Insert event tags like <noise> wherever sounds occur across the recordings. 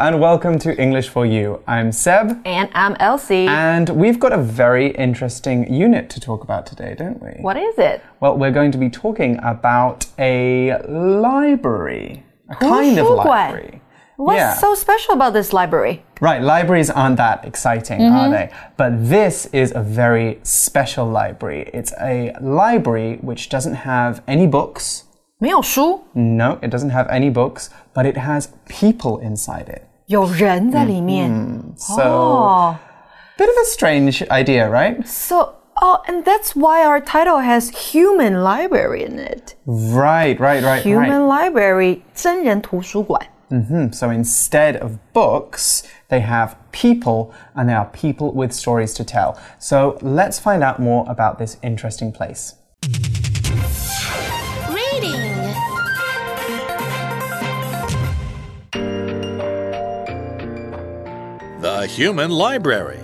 Hello, and welcome to English for You. I'm Seb. And I'm Elsie. And we've got a very interesting unit to talk about today, don't we? what is it? Well, we're going to be talking about a library. A kind of 图书馆 library. What's Yeah. so special about this library? Right, libraries aren't that exciting, are they? But this is a very special library. It's a library which doesn't have any books. 没有书， No, it doesn't have any books, but it has people inside it. 有人在里面。 So, Oh, bit of a strange idea, right? so oh, and that's why our title has human library in it. Right, right, right, Human right. library 真人图书馆。 Hmm, So instead of books, they have people, and they are people with stories to tell. So let's find out more about this interesting place. The Human Library.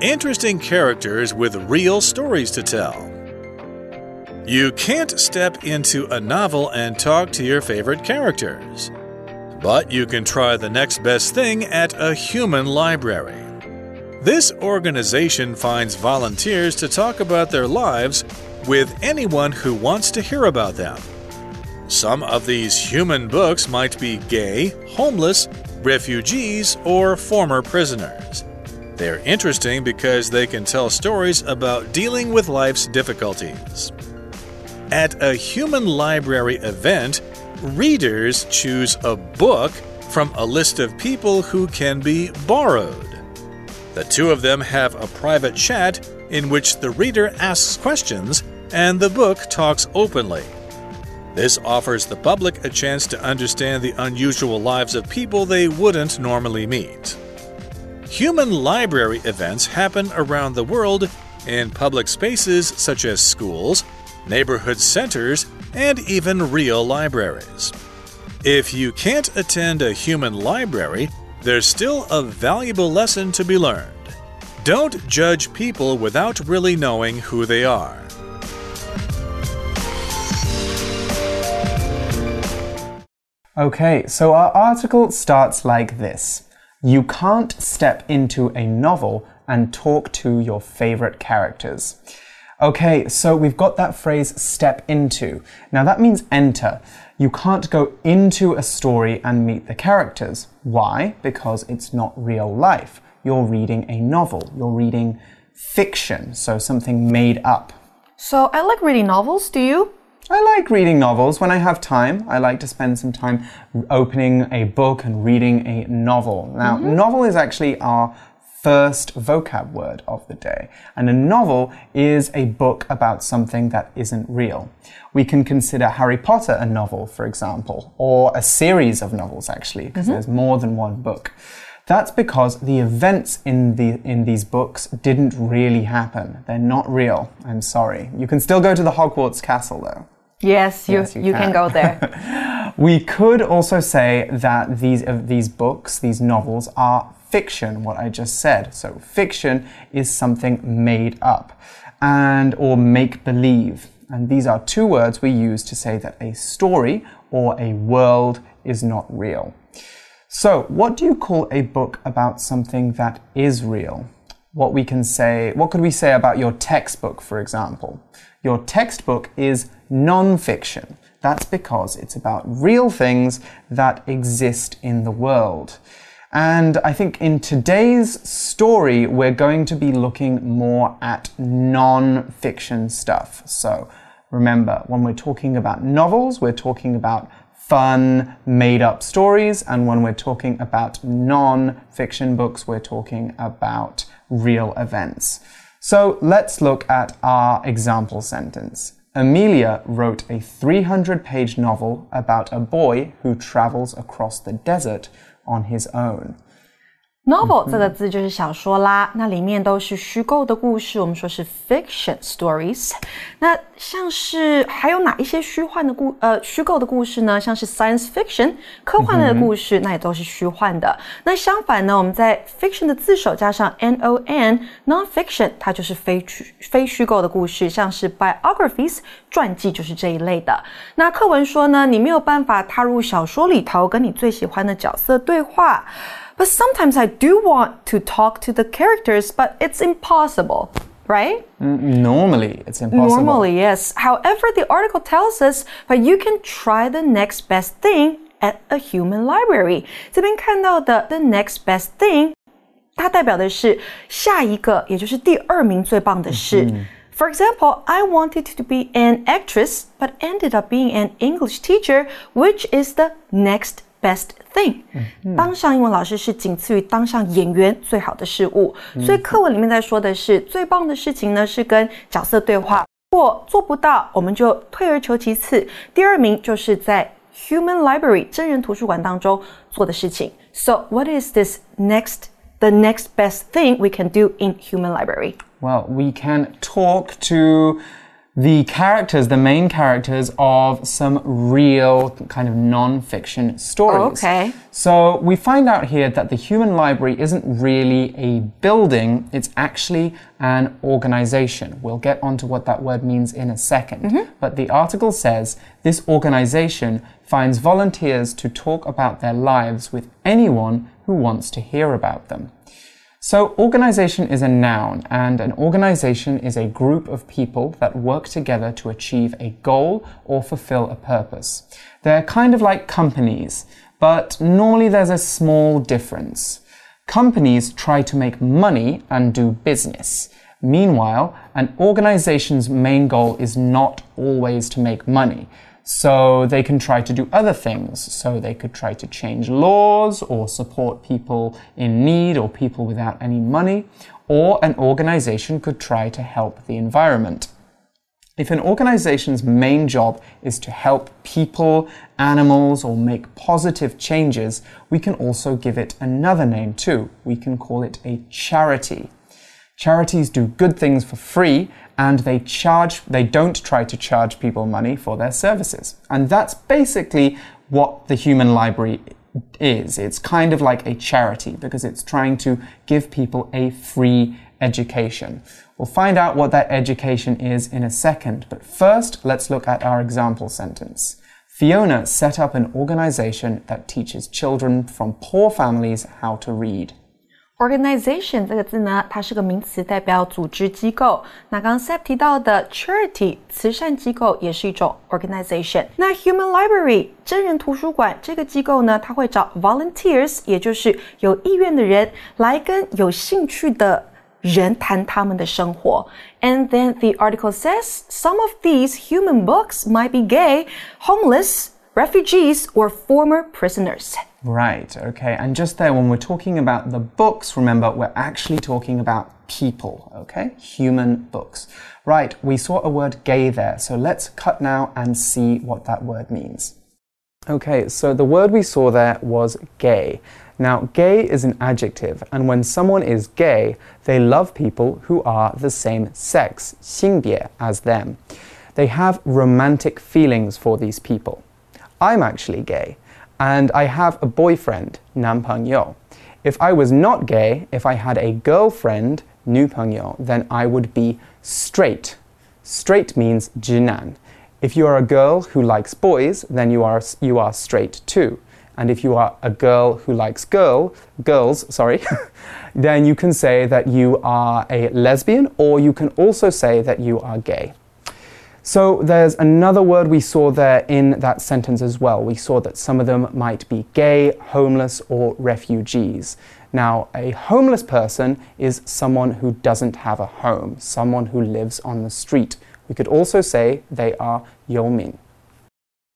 Interesting characters with real stories to tell. You can't step into a novel and talk to your favorite characters. But you can try the next best thing at a human library. This organization finds volunteers to talk about their lives with anyone who wants to hear about them. Some of these human books might be gay, homeless, refugees, or former prisoners. They're interesting because they can tell stories about dealing with life's difficulties. At a human library event, readers choose a book from a list of people who can be borrowed. The two of them have a private chat in which the reader asks questions and the book talks openly. This offers the public a chance to understand the unusual lives of people they wouldn't normally meet. Human library events happen around the world in public spaces such as schools, neighborhood centers, and even real libraries. If you can't attend a human library, there's still a valuable lesson to be learned. Don't judge people without really knowing who they are. Okay, so our article starts like this You can't step into a novel and talk to your favorite characters. Okay, so we've got that phrase step into. Now that means enter. You can't go into a story and meet the characters. Why? Because it's not real life. You're reading a novel, you're reading fiction, so something made up. So I like reading novels. Do you? I like reading novels when I have time. I like to spend some time opening a book and reading a novel. Now, mm-hmm. novel is actually our first vocab word of the day. And a novel is a book about something that isn't real. We can consider Harry Potter a novel, for example, or a series of novels actually, because mm-hmm. there's more than one book. That's because the events in the in these books didn't really happen. They're not real. I'm sorry. You can still go to the Hogwarts castle though. Yes, you Yes, you you, can. can. go there. <laughs> We could also say that these uh, these books, these novels, are fiction. What I just said. So fiction is something made up, and or make believe. And these are two words we use to say that a story or a world is not real. So, what do you call a book about something that is real? What we can say, what could we say about your textbook, for example? Your textbook is non-fiction. That's because it's about real things that exist in the world. And I think in today's story, we're going to be looking more at non fiction stuff. So remember, when we're talking about novels, we're talking about fun, made up stories. And when we're talking about non fiction books, we're talking about real events. So let's look at our example sentence. Amelia wrote a 300 page novel about a boy who travels across the desert on his own. Novel 这个字就是小说啦，那里面都是虚构的故事，我们说是 fiction stories。那像是还有哪一些虚幻的故呃虚构的故事呢？像是 science fiction 科幻类的故事，那也都是虚幻的。那相反呢，我们在 fiction 的字首加上 n o n non-fiction，它就是非虚非虚构的故事，像是 biographies 传记就是这一类的。那课文说呢，你没有办法踏入小说里头跟你最喜欢的角色对话。But sometimes I do want to talk to the characters, but it's impossible, right? Normally, it's impossible. Normally, yes. However, the article tells us, but you can try the next best thing at a human library. 这边看到的 the next best thing，它代表的是下一个，也就是第二名最棒的事。For example, I wanted to be an actress, but ended up being an English teacher, which is the next best thing。当上英文老师是仅次于当上演员最好的事物。所以课文里面在说的是最棒的事情呢，是跟角色对话。如果做不到，我们就退而求其次。第二名就是在 Human Library 真人图书馆当中做的事情。So what is this next? The next best thing we can do in Human Library? Well, we can talk to the characters, the main characters of some real kind of non fiction stories. Okay. So we find out here that the human library isn't really a building, it's actually an organization. We'll get onto what that word means in a 2nd Mm-hmm. But the article says this organization finds volunteers to talk about their lives with anyone who wants to hear about them. So, organization is a noun, and an organization is a group of people that work together to achieve a goal or fulfill a purpose. They're kind of like companies, but normally there's a small difference. Companies try to make money and do business. Meanwhile, an organization's main goal is not always to make money. So they can try to do other things. So they could try to change laws or support people in need or people without any money. Or an organization could try to help the environment. If an organization's main job is to help people, animals, or make positive changes, we can also give it another name too. We can call it a charity. Charities do good things for free and they charge, they don't try to charge people money for their services. And that's basically what the human library is. It's kind of like a charity because it's trying to give people a free education. We'll find out what that education is in a second, but first let's look at our example sentence. Fiona set up an organization that teaches children from poor families how to read. Organization 这个字呢，它是个名词，代表组织机构。那刚刚 Seb 提到的 charity 慈善机构也是一种 organization。那 Human Library 真人图书馆这个机构呢，它会找 volunteers，也就是有意愿的人来跟有兴趣的。人谈他们的生活。And then the article says some of these human books might be gay, homeless, refugees, or former prisoners. Right, okay. And just there, when we're talking about the books, remember, we're actually talking about people, okay? Human books. Right, we saw a word gay there, so let's cut now and see what that word means. Okay, so the word we saw there was gay. Now, gay is an adjective, and when someone is gay, they love people who are the same sex, 性别, as them. They have romantic feelings for these people. I'm actually gay and I have a boyfriend, 男朋友. If I was not gay, if I had a girlfriend, 女朋友, then I would be straight. Straight means 直男. If you are a girl who likes boys, then you are you are straight too. And if you are a girl who likes girl girls, sorry, <laughs> then you can say that you are a lesbian or you can also say that you are gay. So there's another word we saw there in that sentence as well. We saw that some of them might be gay, homeless, or refugees. Now, a homeless person is someone who doesn't have a home, someone who lives on the street. We could also say they are 游民.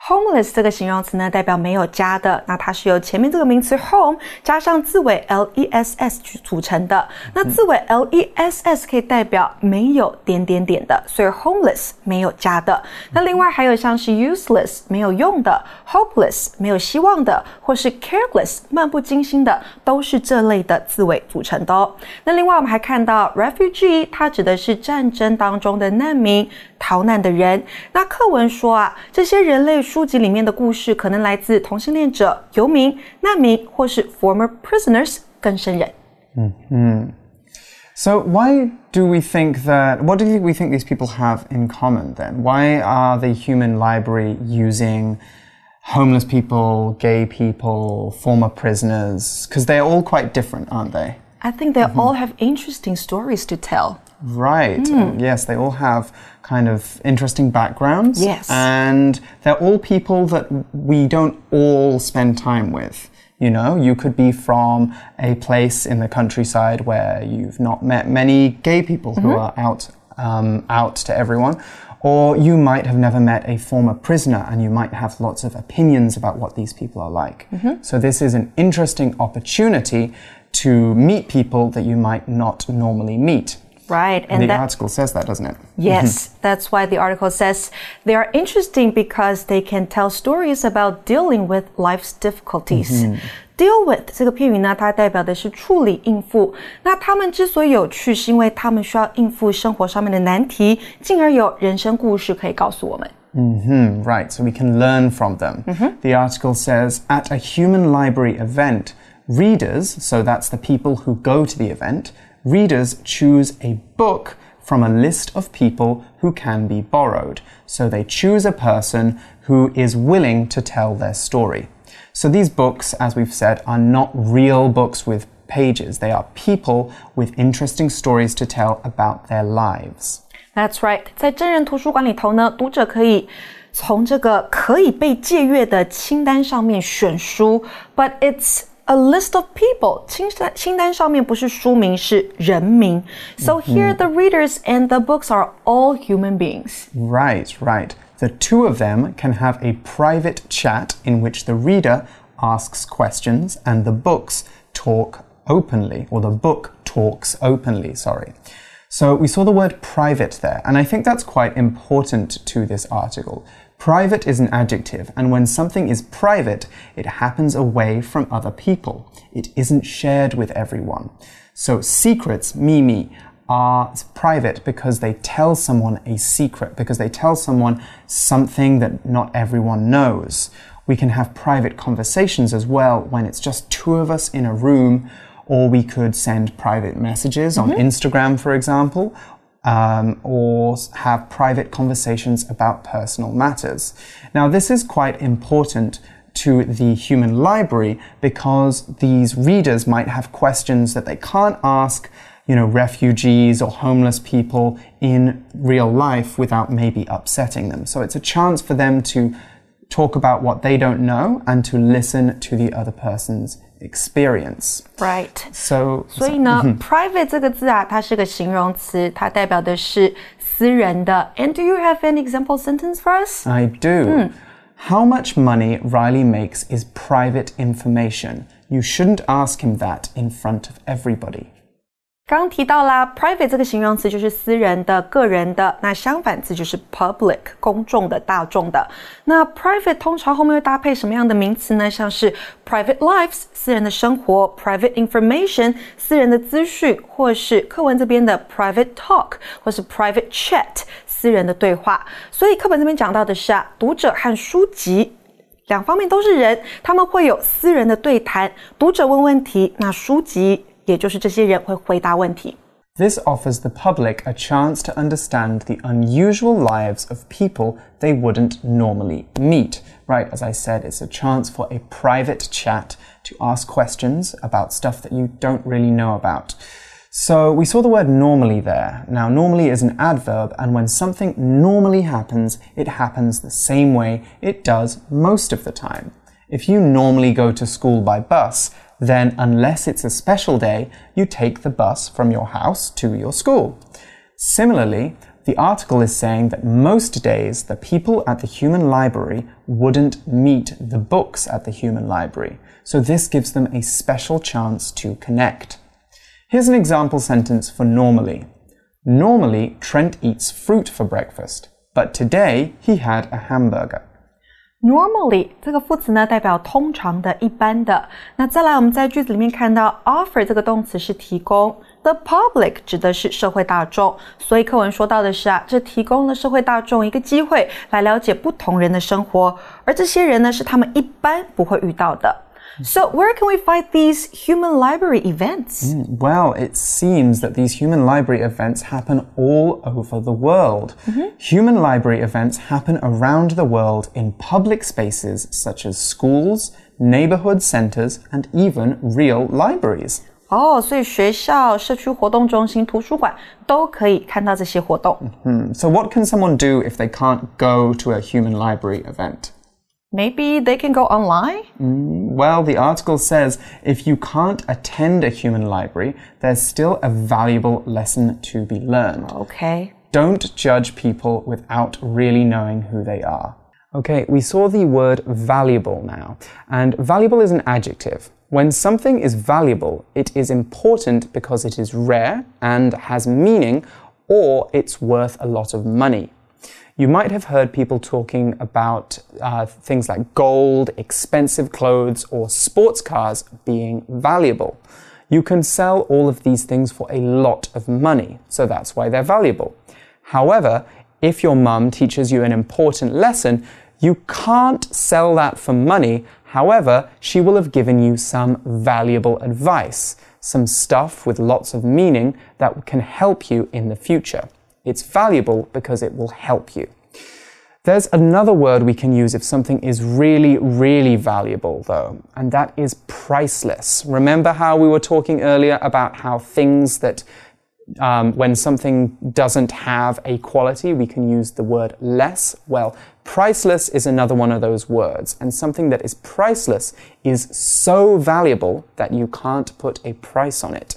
Homeless 这个形容词呢，代表没有家的。那它是由前面这个名词 home 加上字尾 l e s s 去组成的。那字尾 l e s s 可以代表没有点点点的，所以 homeless 没有家的。那另外还有像是 useless 没有用的，hopeless 没有希望的，或是 careless 漫不经心的，都是这类的字尾组成的哦。那另外我们还看到 refugee，它指的是战争当中的难民。逃难的人，那课文说啊，这些人类书籍里面的故事可能来自同性恋者、游民、难民或是 former prisoners 更生人。嗯嗯。So why do we think that? What do we think these people have in common then? Why are the human library using homeless people, gay people, former prisoners? Because they're all quite different, aren't they? I think they mm -hmm. all have interesting stories to tell. Right. Mm. Yes, they all have kind of interesting backgrounds. Yes. And they're all people that we don't all spend time with. You know, you could be from a place in the countryside where you've not met many gay people mm -hmm. who mm-hmm. are out um, out to everyone, or you might have never met a former prisoner and you might have lots of opinions about what these people are like. Mm -hmm. So this is an interesting opportunity to meet people that you might not normally meet. Right. And, and the that, article says that, doesn't it? <laughs> Yes, mm-hmm. that's why the article says they are interesting because they can tell stories about dealing with life's difficulties. Mm -hmm. Deal with 这个片语呢，它代表的是处理、应付。那他们之所以有趣，是因为他们需要应付生活上面的难题，进而有人生故事可以告诉我们。Mm -hmm, right, so we can learn from them. Mm -hmm. The article says at a human library event, readers, so that's the people who go to the event, readers choose a book from a list of people who can be borrowed. So they choose a person who is willing to tell their story. So these books, as we've said, are not real books with pages. They are people with interesting stories to tell about their lives. That's right. 在真人图书馆里头呢，读者可以从这个可以被借阅的清单上面选书，but it's a list of people. 清单清单上面不是书名，是人名。So here the readers and the books are all human beings. Right, right. The two of them can have a private chat in which the reader asks questions and the books talk openly, or the book talks openly, sorry. So we saw the word private there, and I think that's quite important to this article Private is an adjective, and when something is private, it happens away from other people. It isn't shared with everyone. So secrets, mimi, are private because they tell someone a secret, because they tell someone something that not everyone knows. We can have private conversations as well when it's just two of us in a room, or we could send private messages mm -hmm. on mm-hmm. Instagram, for example, um, or have private conversations about personal matters. Now, this is quite important to the human library because these readers might have questions that they can't ask you know, refugees or homeless people in real life without maybe upsetting them. So it's a chance for them to talk about what they don't know and to listen to the other person's experience. Right. So 所以呢，private 这个字啊，它是个形容词，它代表的是私人的。And do you have an example sentence for us? I do. How much money Riley makes is private information. You shouldn't ask him that in front of everybody. 刚提到啦，private 这个形容词就是私人的、个人的，那相反词就是 public，公众的、大众的。那 private 通常后面会搭配什么样的名词呢？像是 private lives，私人的生活；private information，私人的资讯；或是课文这边的 private talk，或是 private chat，私人的对话。所以课本这边讲到的是啊，读者和书籍两方面都是人，他们会有私人的对谈，读者问问题，那书籍。也就是这些人会回答问题。This offers the public a chance to understand the unusual lives of people they wouldn't normally meet. Right, as I said, it's a chance for a private chat to ask questions about stuff that you don't really know about. So we saw the word normally there. Now, normally is an adverb, and when something normally happens, it happens the same way it does most of the time. If you normally go to school by bus, then unless it's a special day, you take the bus from your house to your school. Similarly, The article is saying that most days the people at the human library wouldn't meet the books at the human library, so this gives them a special chance to connect. Here's an example sentence for normally. Normally, Trent eats fruit for breakfast, but today he had a hamburger. Normally 这个副词呢，代表通常的、一般的。那再来，我们在句子里面看到 offer 这个动词是提供，the public 指的是社会大众。所以课文说到的是啊，这提供了社会大众一个机会来了解不同人的生活，而这些人呢，是他们一般不会遇到的。So, where can we find these human library events? Mm, well, it seems that these human library events happen all over the world. Mm -hmm. Human library events happen around the world in public spaces such as schools, neighborhood centers, and even real libraries. 哦，所以学校、社区活动中心、图书馆都可以看到这些活动。Mm -hmm. So, what can someone do if they can't go to a human library event? Maybe they can go online? Mm, well, the article says if you can't attend a human library, there's still a valuable lesson to be learned. Okay. Don't judge people without really knowing who they are. Okay, we saw the word valuable now, and valuable is an adjective. When something is valuable, it is important because it is rare and has meaning, or it's worth a lot of money. You might have heard people talking about uh, things like gold, expensive clothes, or sports cars being valuable. You can sell all of these things for a lot of money, so that's why they're valuable. However, if your mum teaches you an important lesson, you can't sell that for money. However, she will have given you some valuable advice, some stuff with lots of meaning that can help you in the future. It's valuable because it will help you. There's another word we can use if something is really, really valuable, though, and that is priceless. Remember how we were talking earlier about how things that, um, when something doesn't have a quality, we can use the word less? Well, priceless is another one of those words, and something that is priceless is so valuable that you can't put a price on it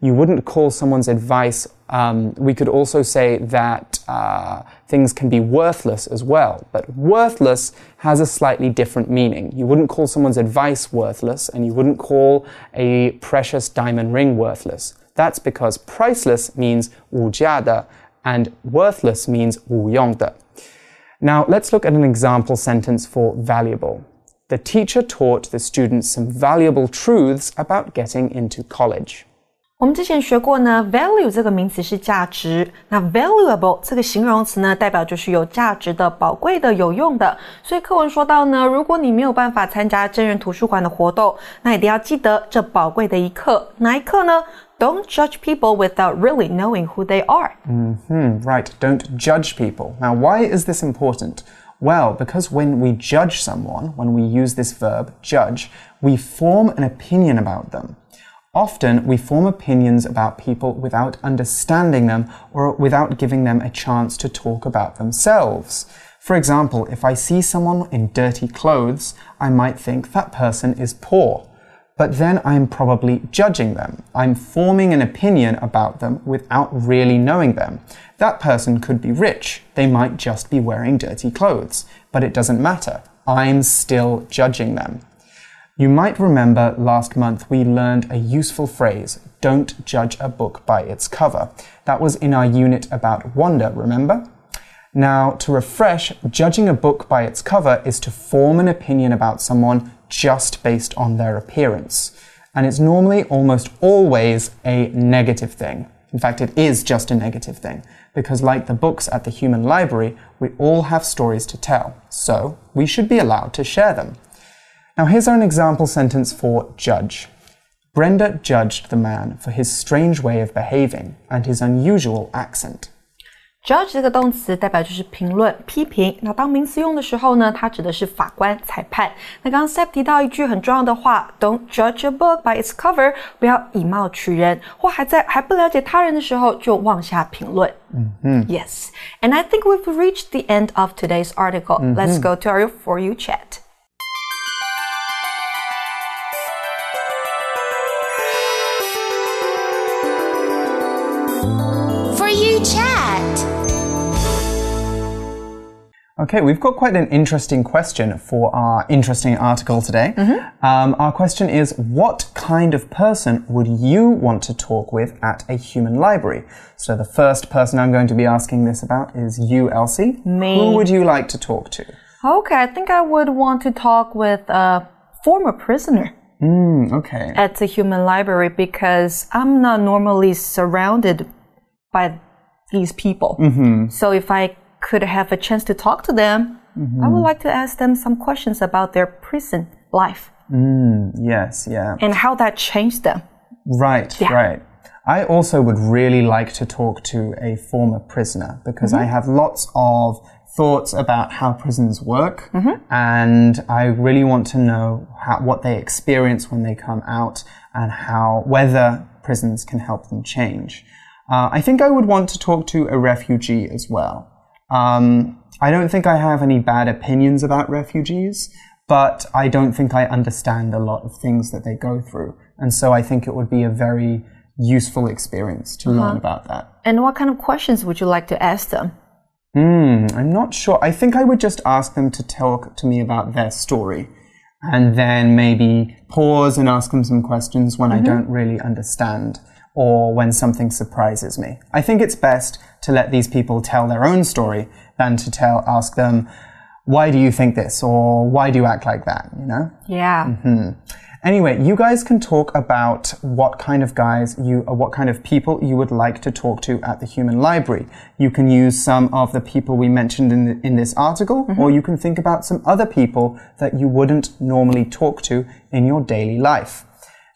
you wouldn't call someone's advice. Um, we could also say that uh, things can be worthless as well, but worthless has a slightly different meaning. You wouldn't call someone's advice worthless, and you wouldn't call a precious diamond ring worthless. That's because priceless means 无价的 and worthless means 无用的. Now, let's look at an example sentence for valuable. The teacher taught the students some valuable truths about getting into college. 我们之前学过呢，value 这个名词是价值，那 valuable 这个形容词呢，代表就是有价值的、宝贵的、有用的。所以课文说到呢，如果你没有办法参加真人图书馆的活动，那一定要记得这宝贵的一课。哪一课呢？Don't judge people without really knowing who they are. hmm right. Don't judge people. Now, why is this important? Well, because when we judge someone, when we use this verb, judge, we form an opinion about them. Often we form opinions about people without understanding them or without giving them a chance to talk about themselves. For example, if I see someone in dirty clothes, I might think that person is poor. But then I'm probably judging them. I'm forming an opinion about them without really knowing them. That person could be rich. They might just be wearing dirty clothes. But it doesn't matter. I'm still judging them. You might remember last month we learned a useful phrase, don't judge a book by its cover. That was in our unit about wonder, remember? Now, to refresh, judging a book by its cover is to form an opinion about someone just based on their appearance. And it's normally almost always a negative thing. In fact, it is just a negative thing, because like the books at the human library, we all have stories to tell, so we should be allowed to share them. Now, here's our example sentence for judge. Brenda judged the man for his strange way of behaving and his unusual accent. Judge 这个动词代表就是评论、批评。那当名词用的时候呢，它指的是法官、裁判。那刚刚 Seb 提到一句很重要的话，Don't judge a book by its cover，不要以貌取人，或还在还不了解他人的时候就妄下评论。嗯嗯，Yes，and I think we've reached the end of today's article. Let's mm-hmm. go to our for you chat. Okay, we've got quite an interesting question for our interesting article today. Um, our question is What kind of person would you want to talk with at a human library? So, the first person I'm going to be asking this about is you, Elsie. Me. Who would you like to talk to? Okay, I think I would want to talk with a former prisoner Hmm, okay. at the human library because I'm not normally surrounded by these people. Mm-hmm. So if I could have a chance to talk to them, Mm-hmm. I would like to ask them some questions about their prison life Yes, yeah. and how that changed them. Right, right. I also would really like to talk to a former prisoner because I have lots of thoughts about how prisons work and I really want to know how, what they experience when they come out and how whether prisons can help them change. Uh, I think I would want to talk to a refugee as well. Um, I don't think I have any bad opinions about refugees, but I don't think I understand a lot of things that they go through. And so I think it would be a very useful experience to learn about that. And what kind of questions would you like to ask them? Hmm, I'm not sure. I think I would just ask them to talk to me about their story and then maybe pause and ask them some questions when I don't really understand or when something surprises me. I think it's best to let these people tell their own story than to tell ask them why do you think this or why do you act like that, you know? Yeah. Mm-hmm. Anyway, you guys can talk about what kind of guys you, or what kind of people you would like to talk to at the Human Library. You can use some of the people we mentioned in, the, in this article, mm-hmm. or you can think about some other people that you wouldn't normally talk to in your daily life.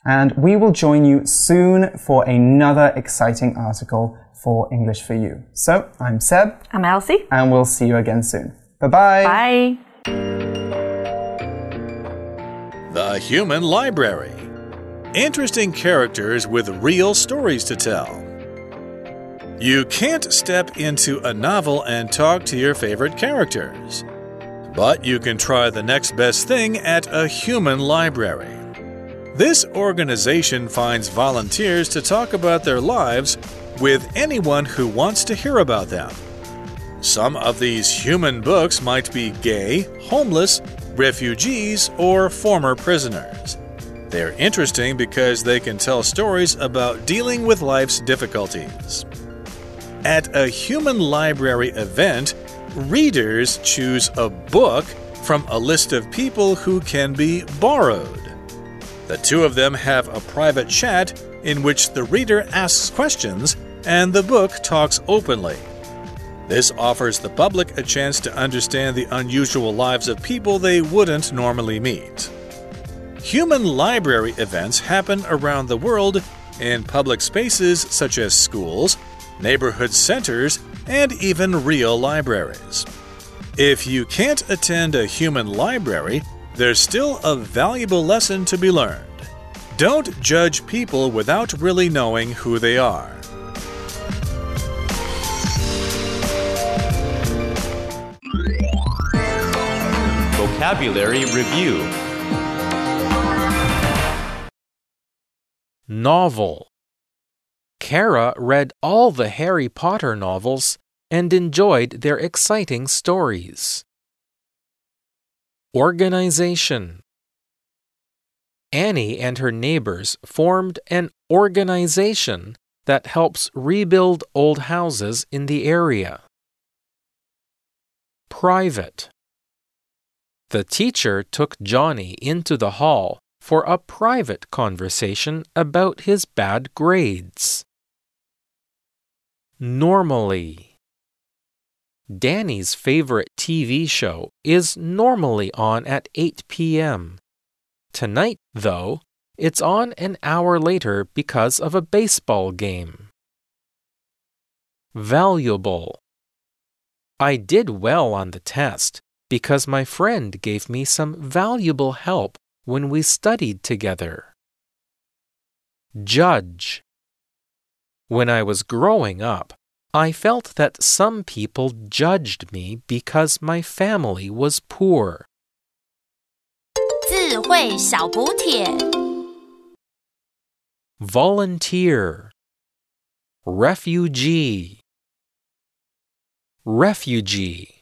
And we will join you soon for another exciting article for English for You. So, I'm Seb, I'm Elsie. and we'll see you again soon. Bye-bye. Bye. The Human Library. Interesting characters with real stories to tell. You can't step into a novel and talk to your favorite characters. But you can try the next best thing at a human library. This organization finds volunteers to talk about their lives with anyone who wants to hear about them. Some of these human books might be gay, homeless, refugees, or former prisoners. They're interesting because they can tell stories about dealing with life's difficulties. At a human library event, readers choose a book from a list of people who can be borrowed. The two of them have a private chat in which the reader asks questions and the book talks openly. This offers the public a chance to understand the unusual lives of people they wouldn't normally meet. Human library events happen around the world in public spaces such as schools, neighborhood centers, and even real libraries. If you can't attend a human library, there's still a valuable lesson to be learned. Don't judge people without really knowing who they are. Vocabulary Review Novel. Kara read all the Harry Potter novels and enjoyed their exciting stories. Organization. Annie and her neighbors formed an organization that helps rebuild old houses in the area. Private. The teacher took Johnny into the hall for a private conversation about his bad grades. Normally. Danny's favorite TV show is normally on at 8 p.m. Tonight, though, it's on an hour later because of a baseball game. Valuable. I did well on the test because my friend gave me some valuable help when we studied together. Judge. When I was growing up, I felt that some people judged me because my family was poor. 智慧小补帖。 Volunteer. Refugee. Refugee.